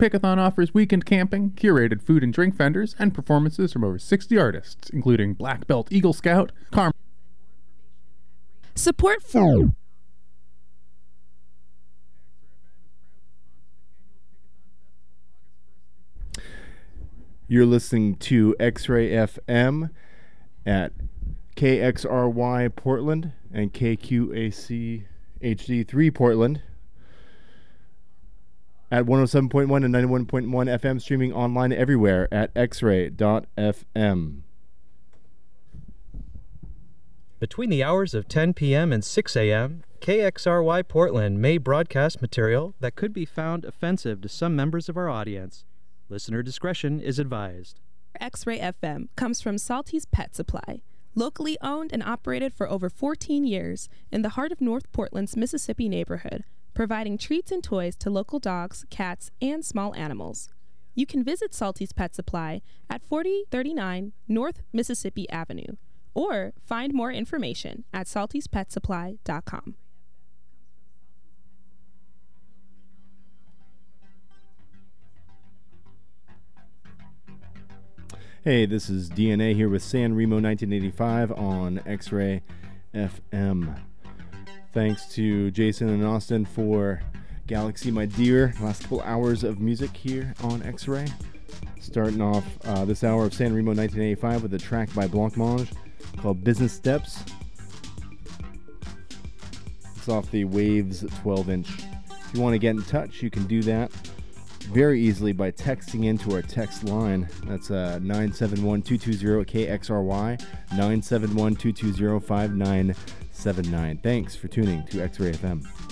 Pickathon offers weekend camping, curated food and drink vendors, and performances from over 60 artists, including Black Belt Eagle Scout, Carmen. Support for. You're listening to X Ray FM at KXRY Portland and KQAC HD3 Portland at 107.1 and 91.1 FM, streaming online everywhere at xray.fm. Between the hours of 10 p.m. and 6 a.m., KXRY Portland may broadcast material that could be found offensive to some members of our audience. Listener discretion is advised. X Ray FM comes from Salty's Pet Supply, locally owned and operated for over 14 years in the heart of North Portland's Mississippi neighborhood, providing treats and toys to local dogs, cats, and small animals. You can visit Salty's Pet Supply at 4039 North Mississippi Avenue or find more information at saltyspetsupply.com. Hey, this is DNA here with San Remo 1985 on X Ray FM. Thanks to Jason and Austin for Galaxy My Dear. Last couple hours of music here on X Ray. Starting off uh, this hour of San Remo 1985 with a track by Blancmange called Business Steps. It's off the Waves 12 inch. If you want to get in touch, you can do that very easily by texting into our text line. That's uh, 971 220 KXRY, 971 220 5979. Thanks for tuning to X Ray FM.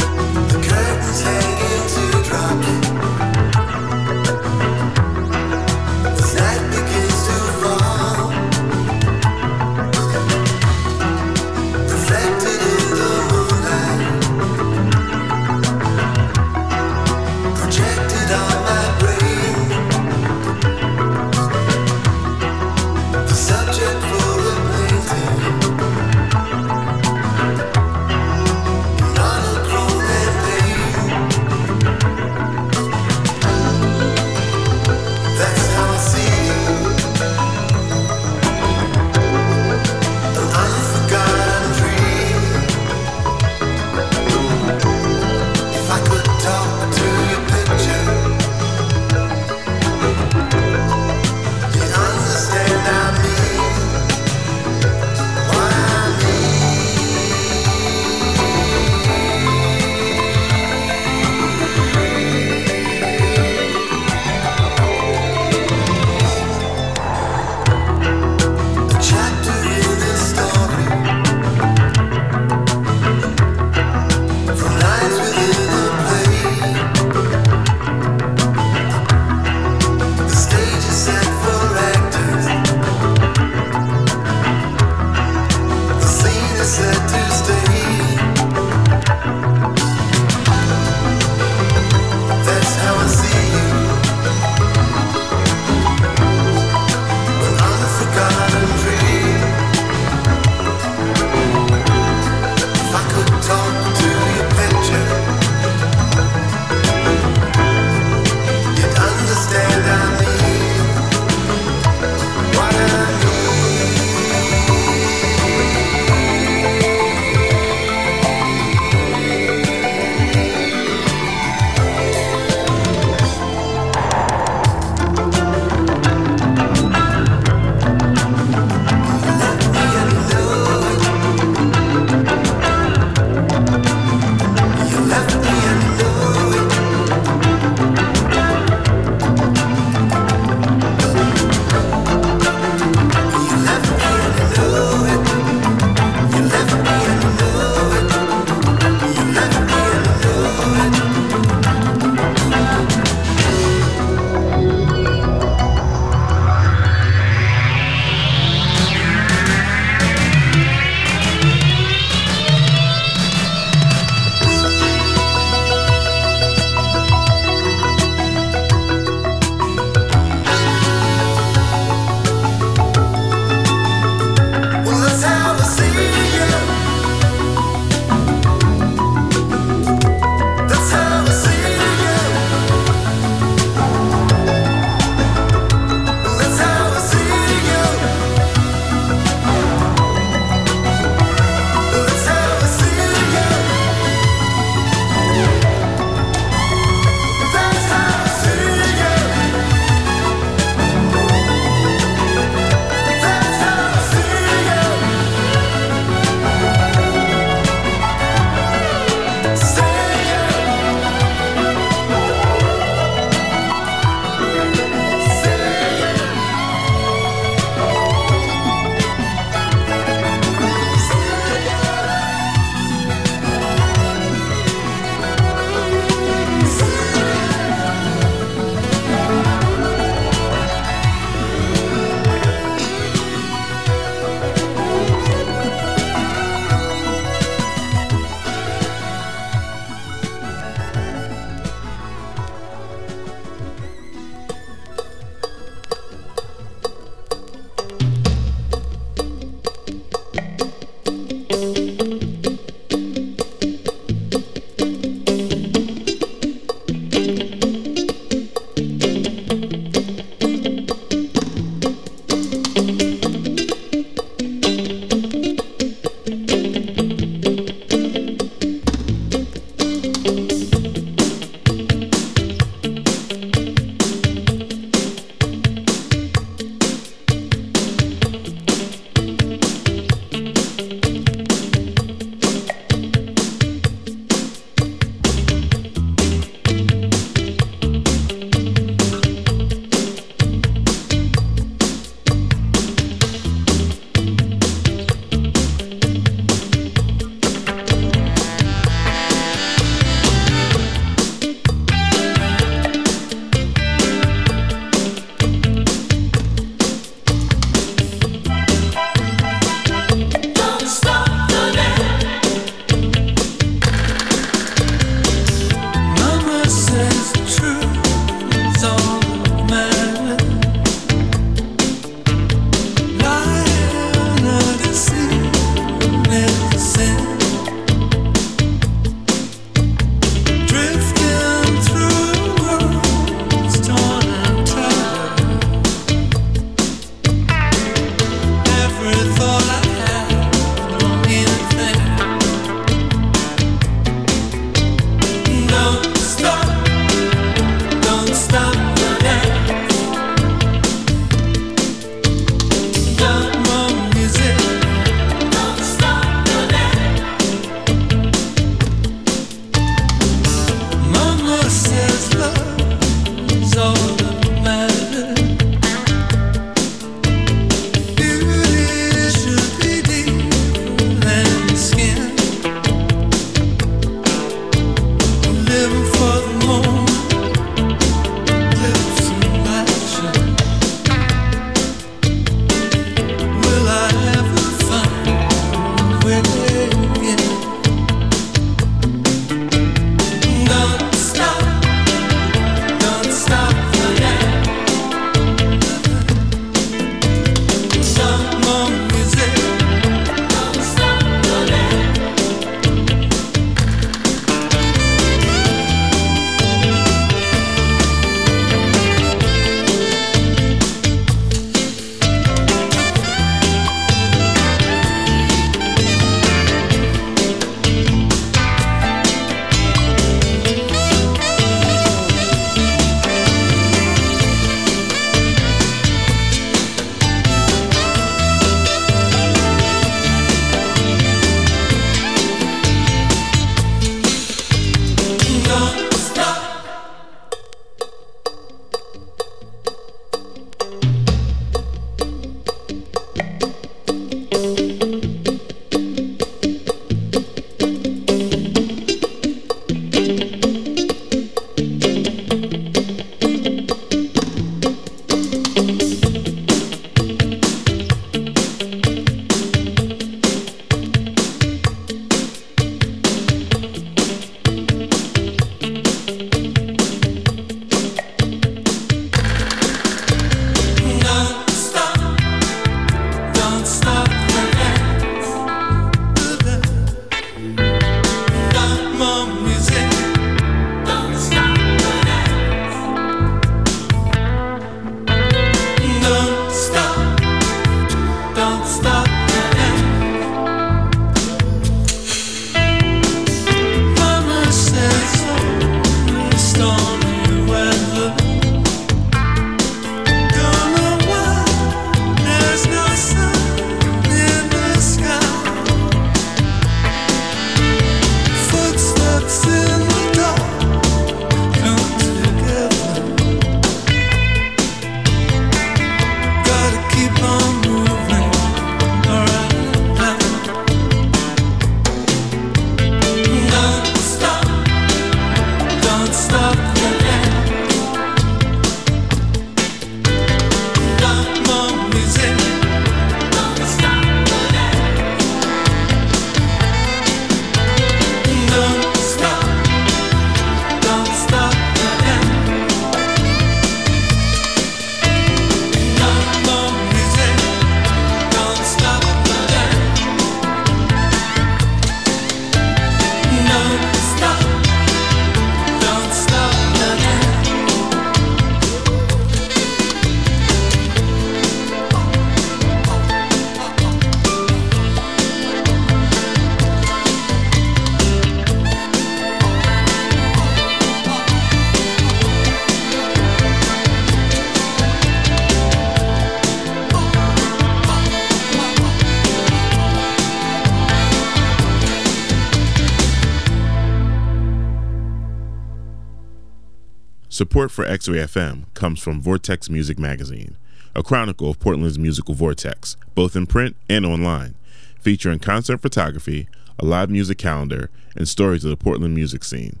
Support for X Ray FM comes from Vortex Music Magazine, a chronicle of Portland's musical vortex, both in print and online, featuring concert photography, a live music calendar, and stories of the Portland music scene.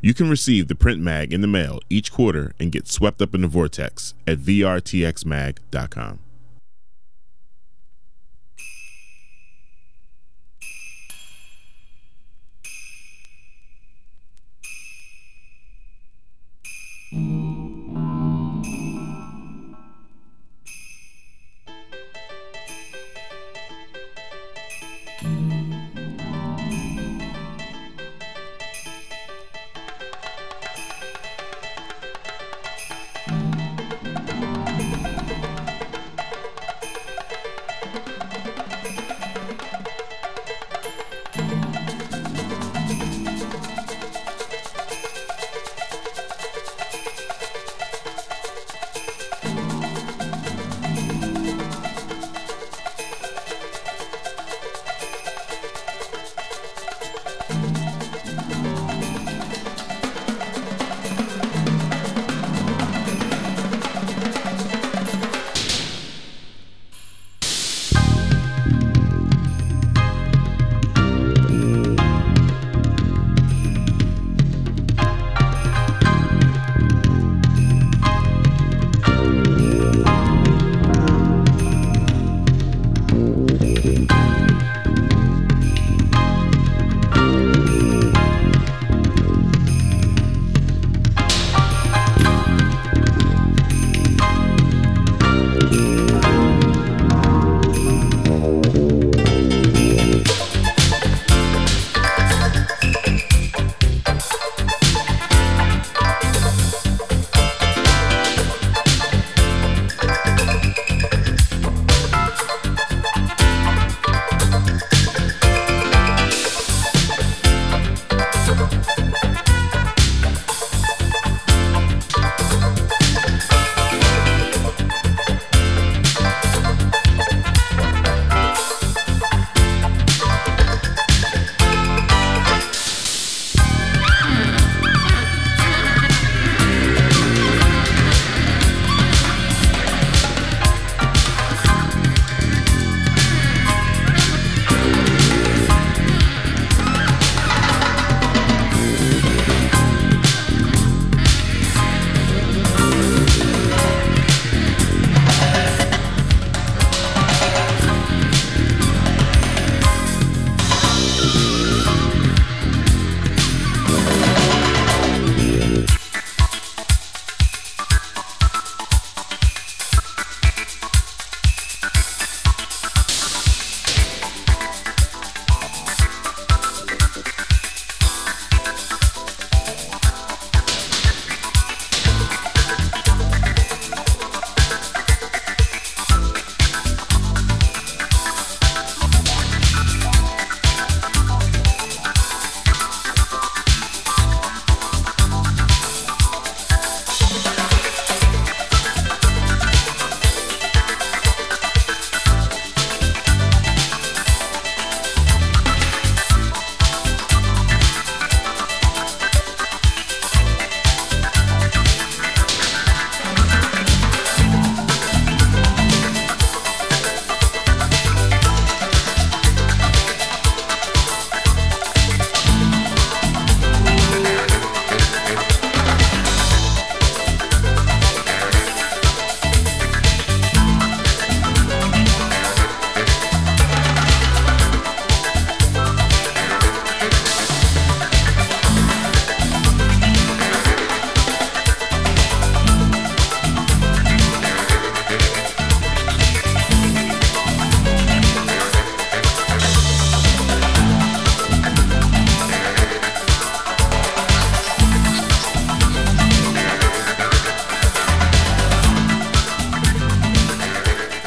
You can receive the print mag in the mail each quarter and get swept up in the vortex at vrtxmag.com. Mm. -hmm.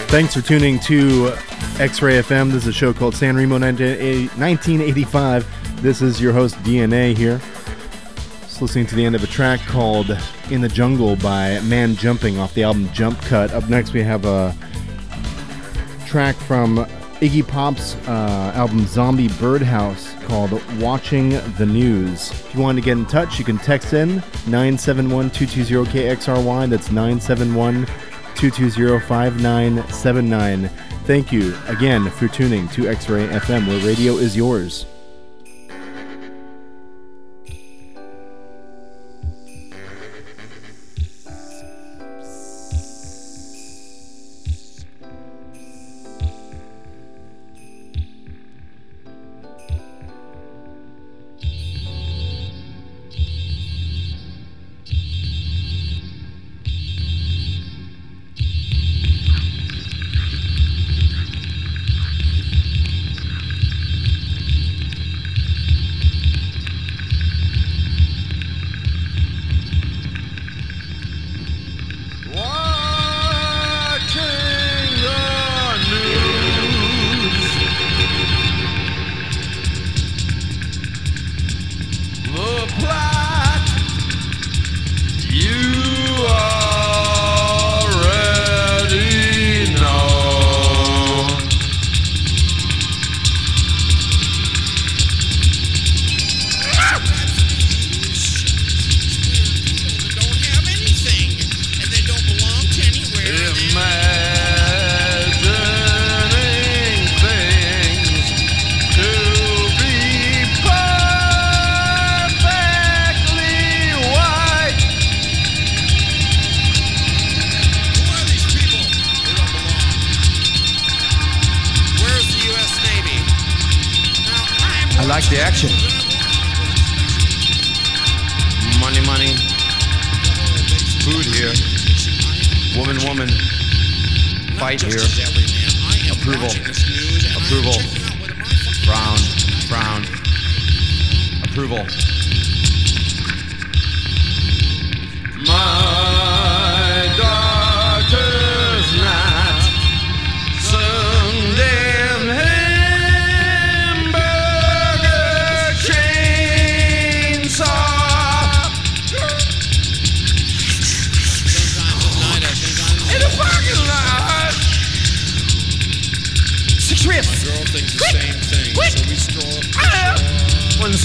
Thanks for tuning to X Ray FM. This is a show called San Remo 1985. This is your host, DNA, here. Just listening to the end of a track called In the Jungle by Man Jumping off the album Jump Cut. Up next, we have a track from Iggy Pop's uh, album Zombie Birdhouse called Watching the News. If you want to get in touch, you can text in 971 220 KXRY. That's 971- 220-5979. Thank you again for tuning to X-Ray FM, where radio is yours. like the action. Money, money. Food here. Woman, woman. Fight here. Approval. Approval. Brown, brown. Approval.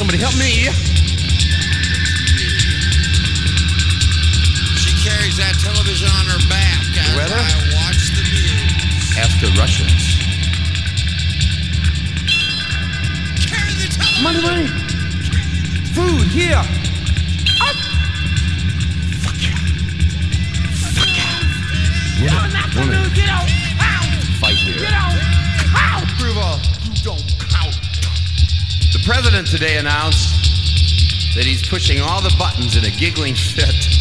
Somebody help me. She carries that television on her back. Weather? I watch the news. Ask the Russians. Carry the television. Money, money. Food here. Up. Fuck. Fuck Get out. Fight here. Get out. president today announced that he's pushing all the buttons in a giggling fit.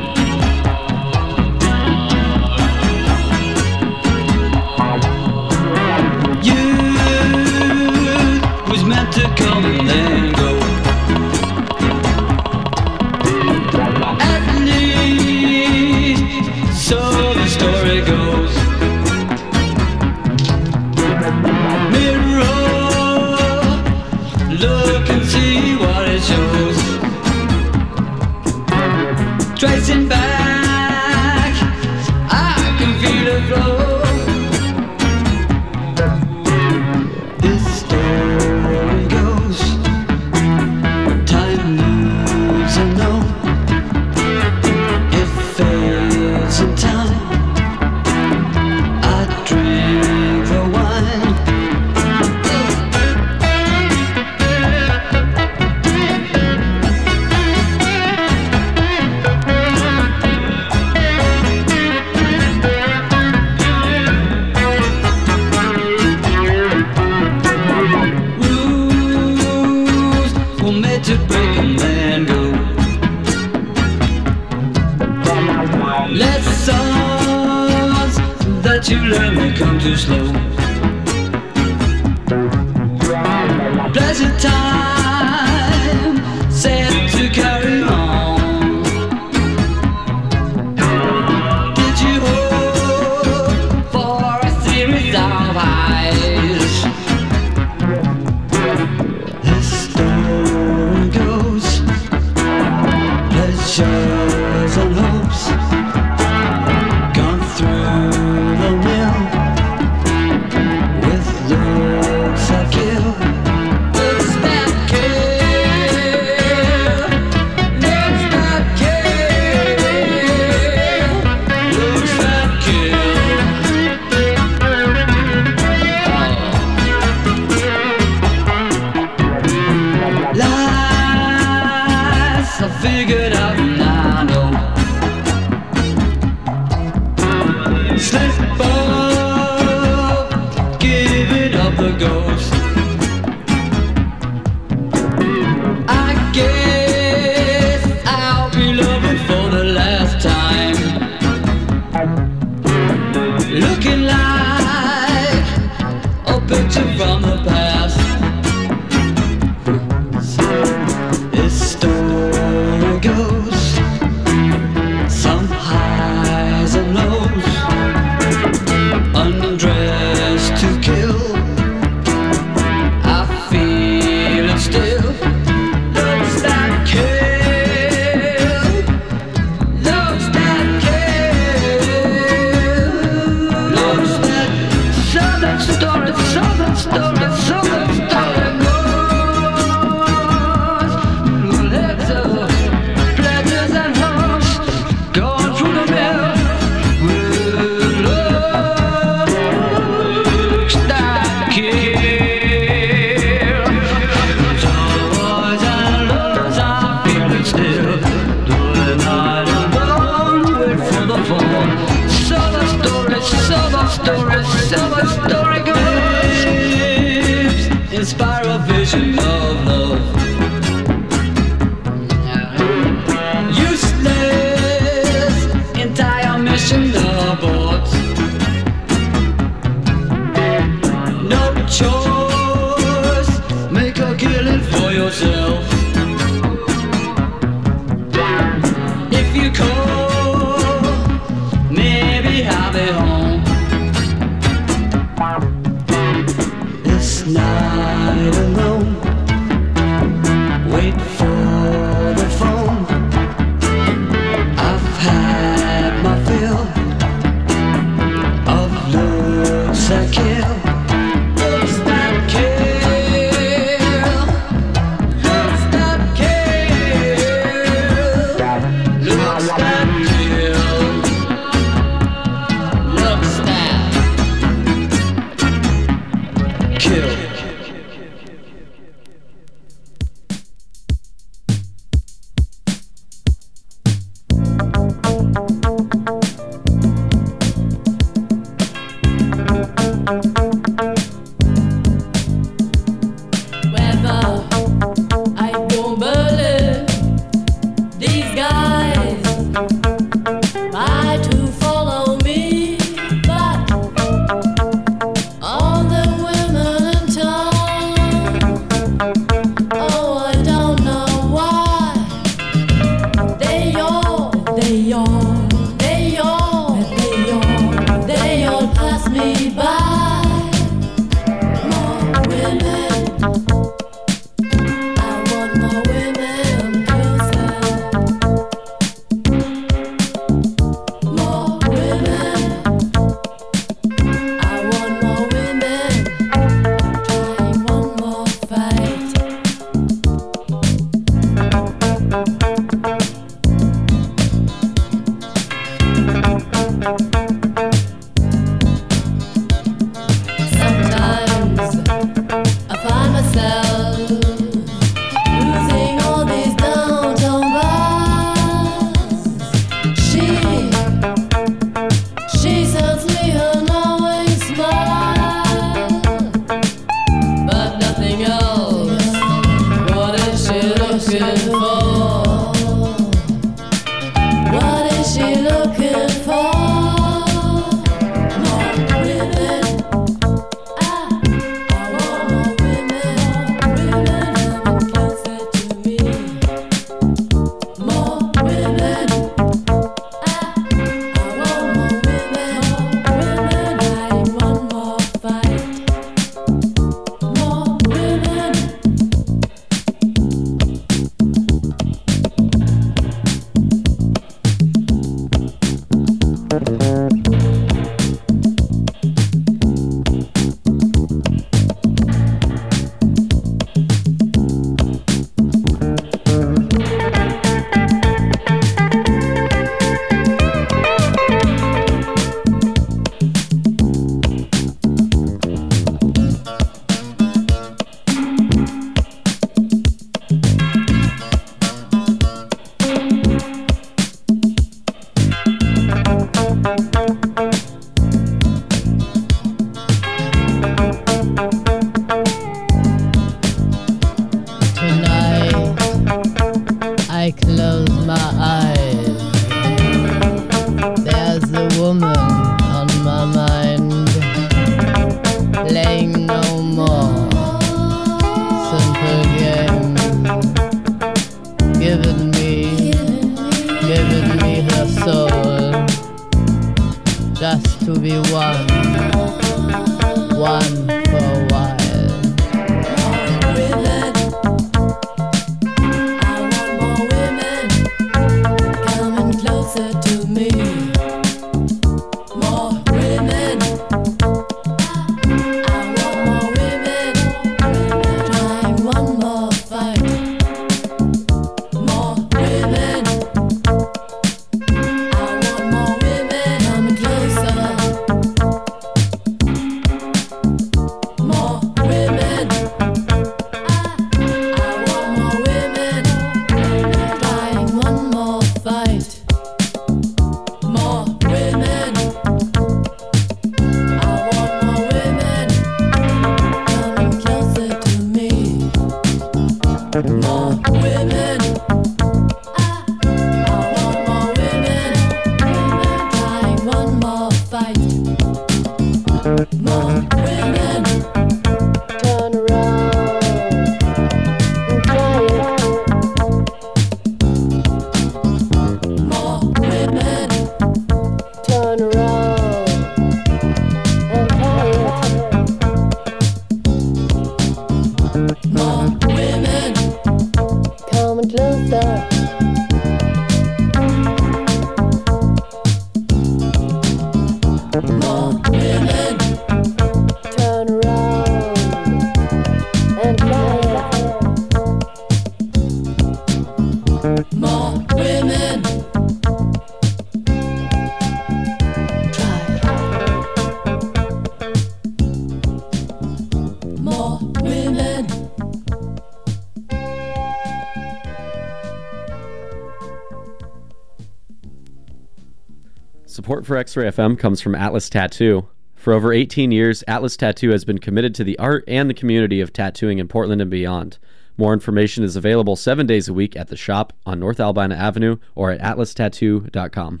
Support for X Ray FM comes from Atlas Tattoo. For over 18 years, Atlas Tattoo has been committed to the art and the community of tattooing in Portland and beyond. More information is available seven days a week at the shop on North Albina Avenue or at atlastattoo.com.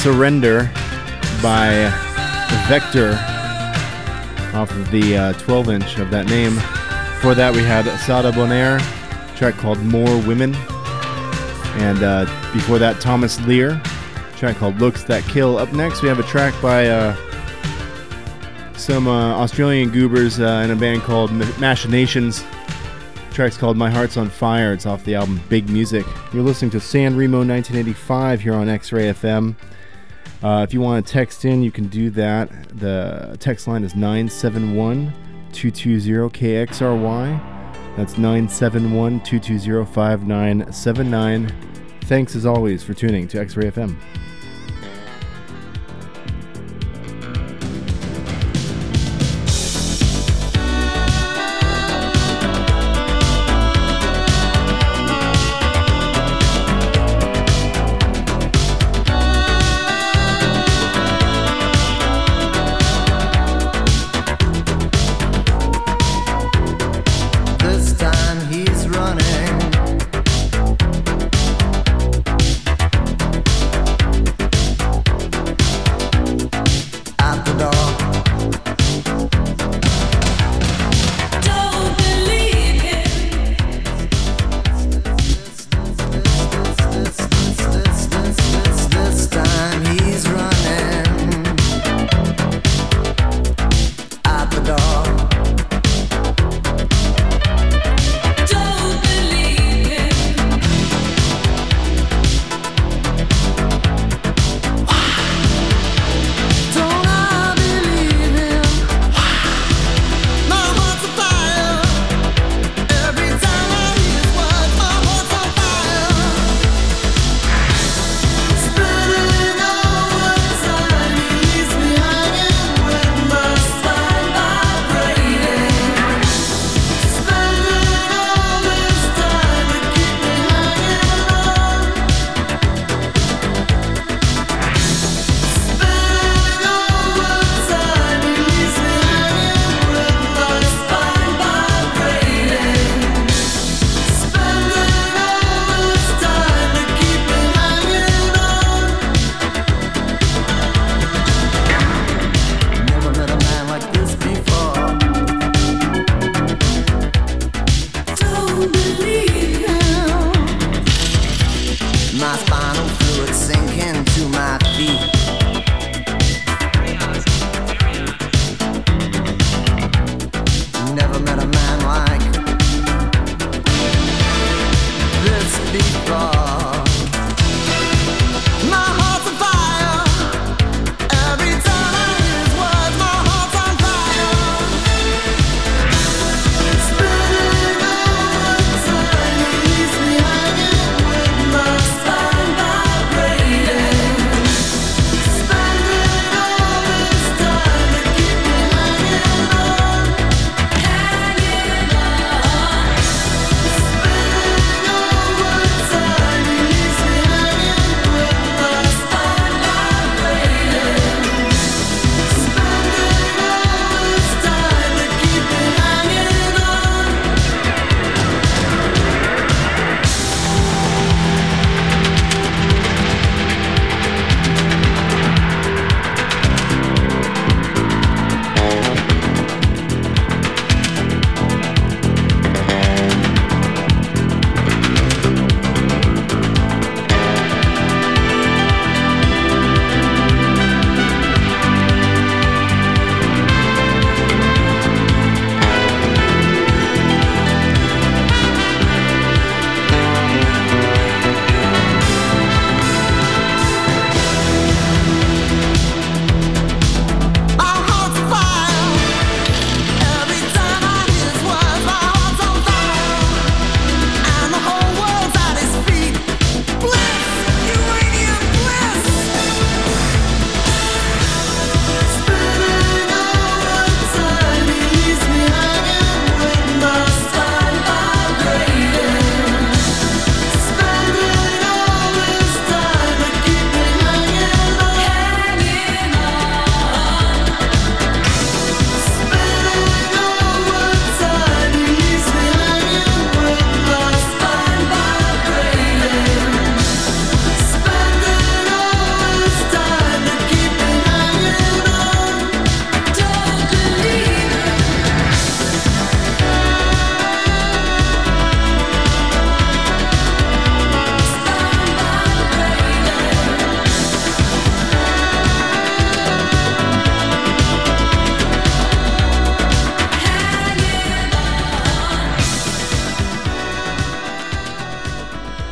Surrender by Vector off of the 12 inch of that name. Before that, we had Saâda Bonaire, track called More Women. And uh, before that, Thomas Leer, track called Looks That Kill. Up next, we have a track by uh, some uh, Australian goobers uh, in a band called Machinations. track's called My Heart's on Fire. It's off the album Big Music. You're listening to San Remo 1985 here on X Ray FM. Uh, if you want to text in, you can do that. The text line is 971 220 KXRY. That's 971 220 5979. Thanks as always for tuning to X Ray FM.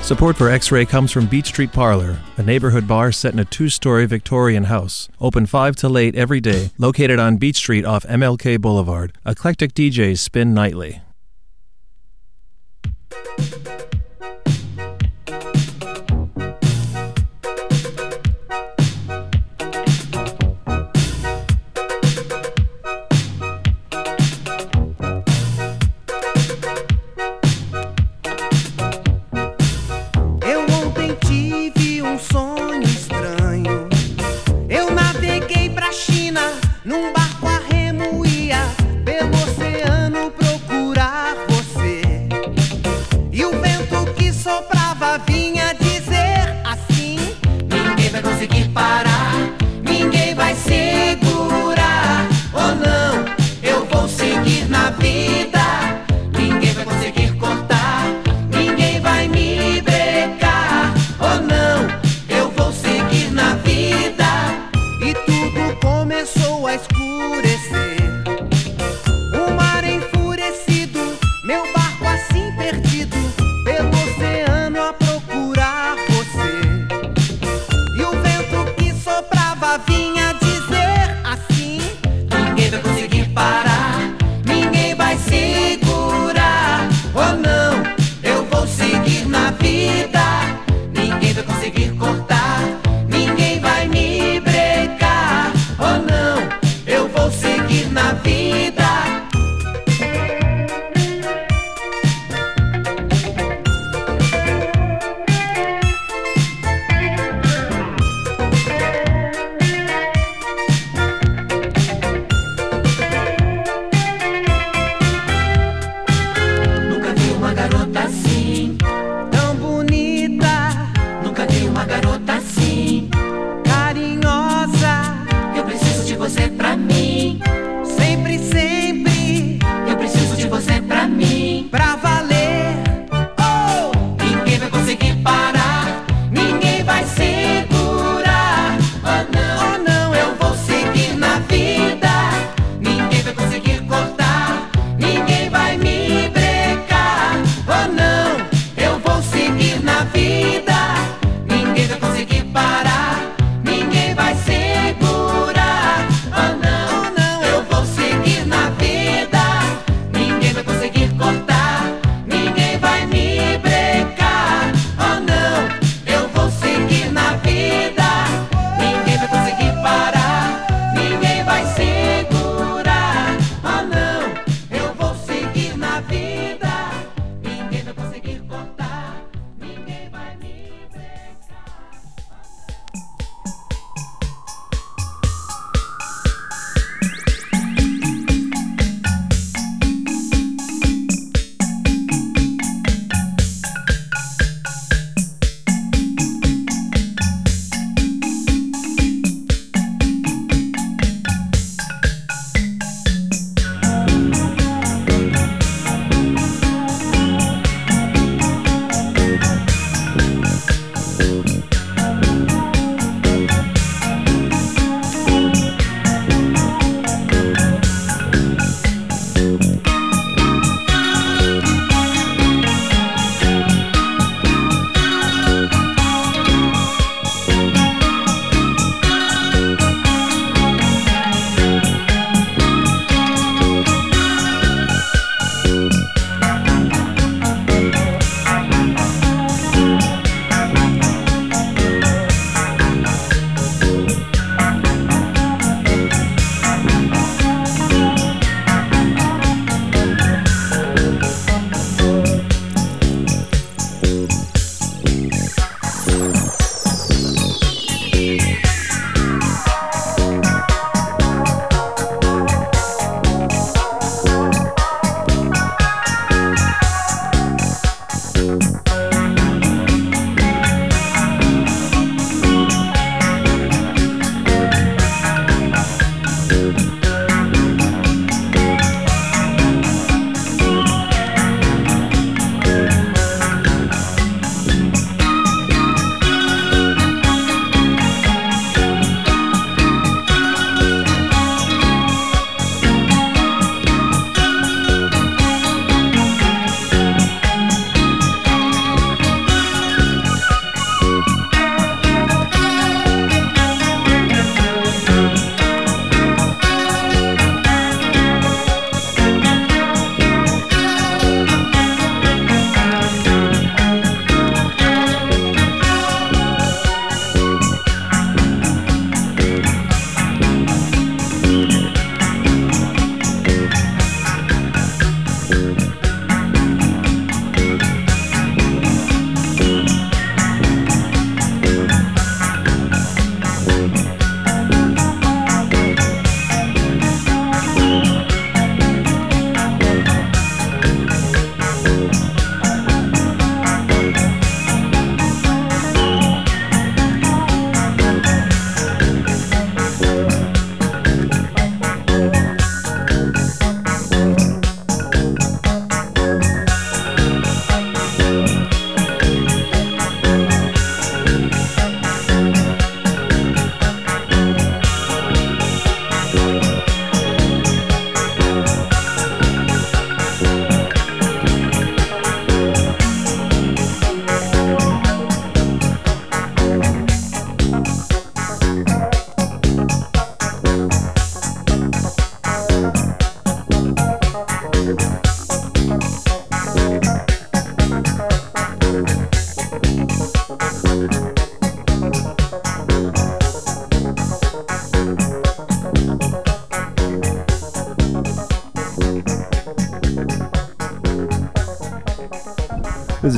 Support for X Ray comes from Beach Street Parlor, a neighborhood bar set in a two story Victorian house. Open 5 to late every day, located on Beach Street off MLK Boulevard. Eclectic DJs spin nightly.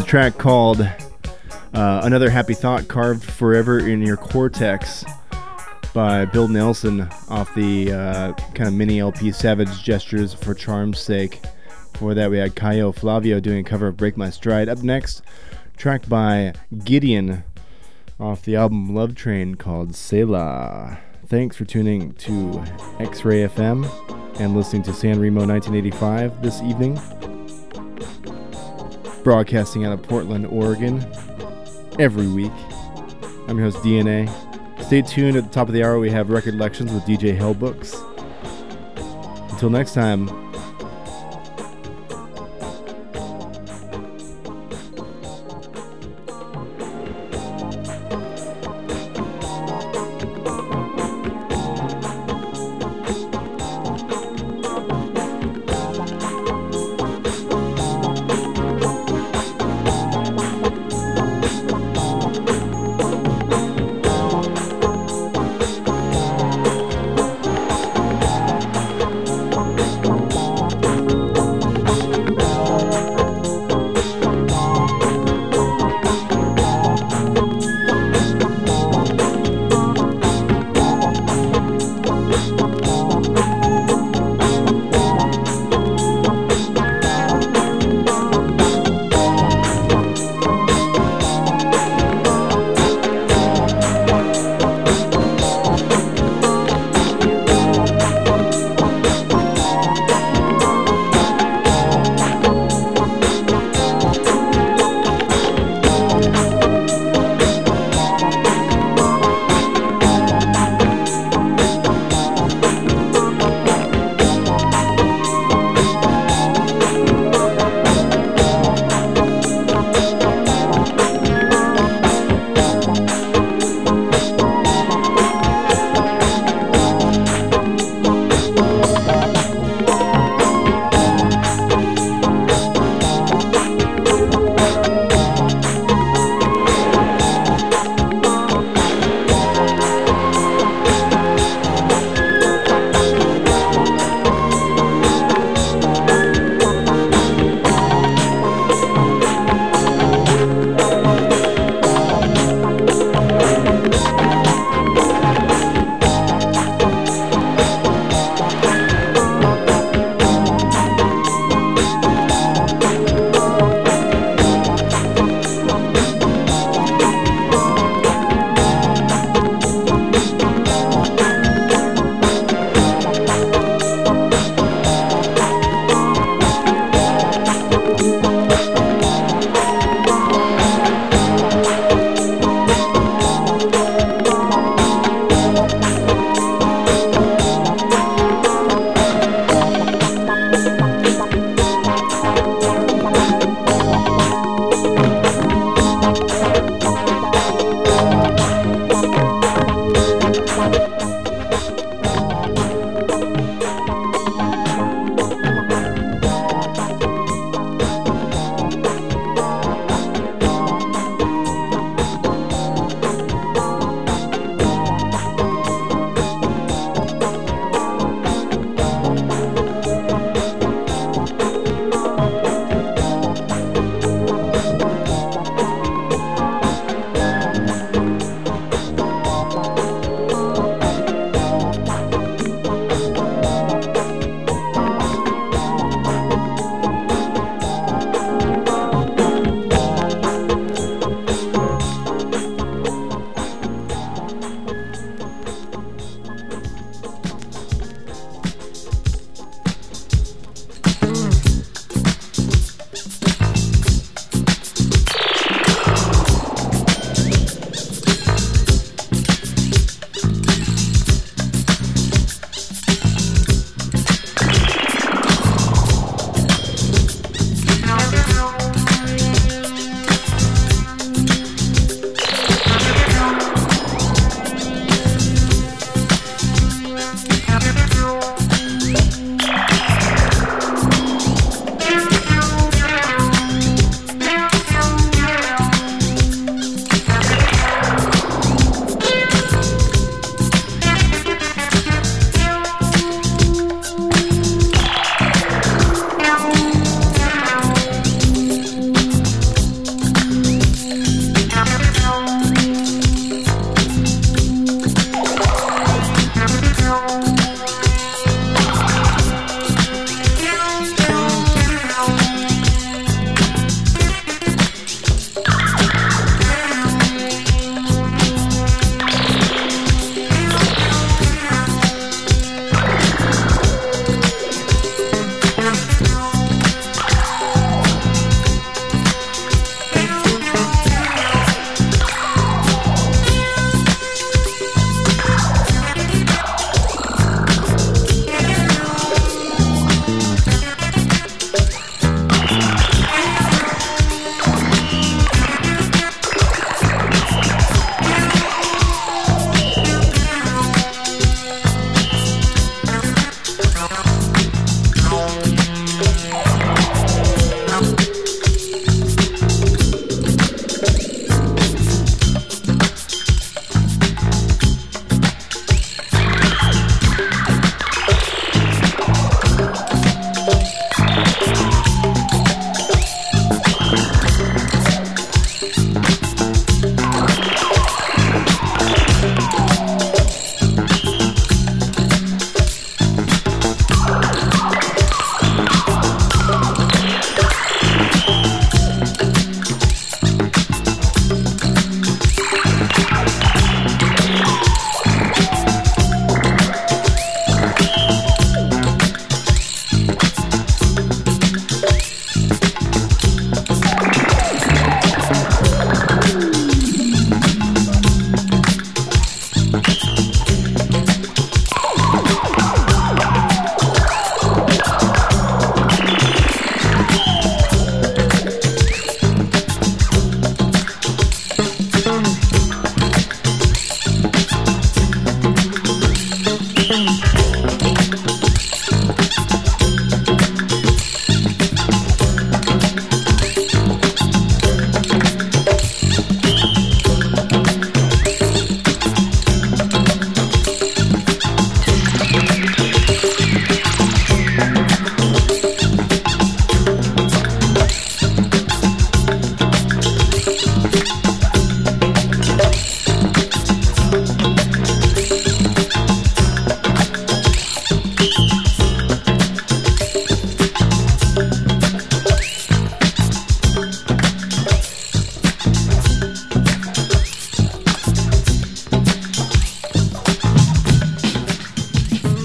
Track called uh, Another Happy Thought Carved Forever in Your Cortex by Bill Nelson off the uh, kind of mini LP Savage Gestures for Charm's Sake. Before that, we had Caio Flavio doing a cover of Break My Stride. Up next, track by Gideon off the album Love Train called Selah. Thanks for tuning to X Ray FM and listening to San Remo 1985 this evening. Broadcasting out of Portland, Oregon every week. I'm your host, DNA. Stay tuned at the top of the hour. We have record lections with DJ Hellbooks. Until next time,